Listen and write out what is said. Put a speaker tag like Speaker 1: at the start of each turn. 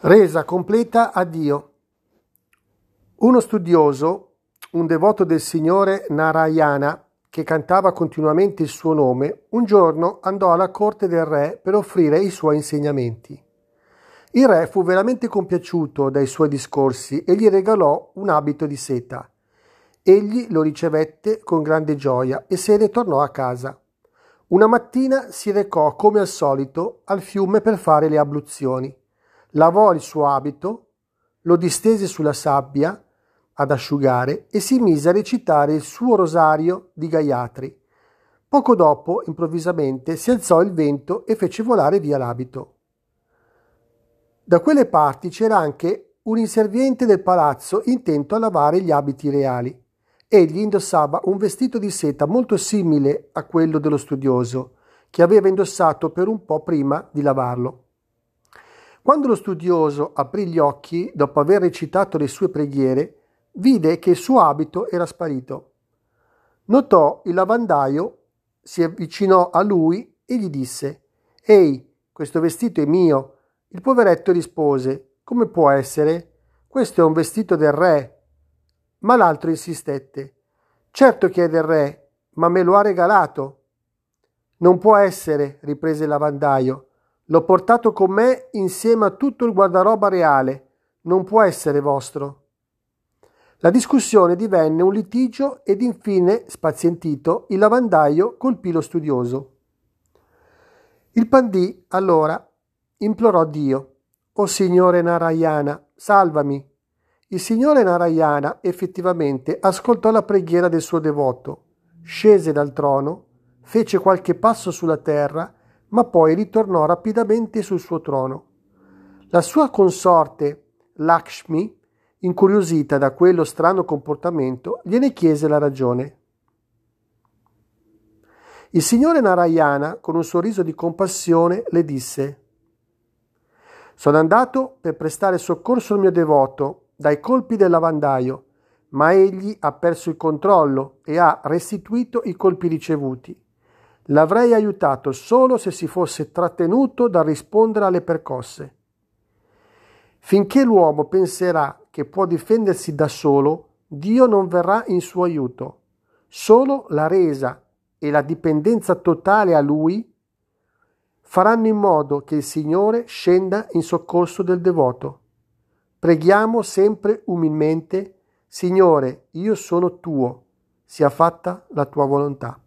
Speaker 1: Resa completa a Dio. Uno studioso, un devoto del Signore Narayana, che cantava continuamente il suo nome, un giorno andò alla corte del re per offrire i suoi insegnamenti. Il re fu veramente compiaciuto dai suoi discorsi e gli regalò un abito di seta. Egli lo ricevette con grande gioia e se ne tornò a casa. Una mattina si recò come al solito al fiume per fare le abluzioni lavò il suo abito, lo distese sulla sabbia ad asciugare e si mise a recitare il suo rosario di Gayatri. Poco dopo, improvvisamente, si alzò il vento e fece volare via l'abito. Da quelle parti c'era anche un inserviente del palazzo intento a lavare gli abiti reali. Egli indossava un vestito di seta molto simile a quello dello studioso, che aveva indossato per un po' prima di lavarlo. Quando lo studioso aprì gli occhi dopo aver recitato le sue preghiere, vide che il suo abito era sparito. Notò il lavandaio, si avvicinò a lui e gli disse Ehi, questo vestito è mio. Il poveretto rispose Come può essere? Questo è un vestito del re. Ma l'altro insistette Certo che è del re, ma me lo ha regalato. Non può essere, riprese il lavandaio. L'ho portato con me insieme a tutto il guardaroba reale. Non può essere vostro. La discussione divenne un litigio ed infine, spazientito, il lavandaio colpì lo studioso. Il pandì allora implorò Dio. O Signore Narayana, salvami. Il Signore Narayana effettivamente ascoltò la preghiera del suo devoto, scese dal trono, fece qualche passo sulla terra ma poi ritornò rapidamente sul suo trono. La sua consorte, Lakshmi, incuriosita da quello strano comportamento, gliene chiese la ragione. Il signore Narayana, con un sorriso di compassione, le disse Sono andato per prestare soccorso al mio devoto dai colpi del lavandaio, ma egli ha perso il controllo e ha restituito i colpi ricevuti. L'avrei aiutato solo se si fosse trattenuto dal rispondere alle percosse. Finché l'uomo penserà che può difendersi da solo, Dio non verrà in suo aiuto. Solo la resa e la dipendenza totale a Lui faranno in modo che il Signore scenda in soccorso del devoto. Preghiamo sempre umilmente, Signore, io sono tuo, sia fatta la tua volontà.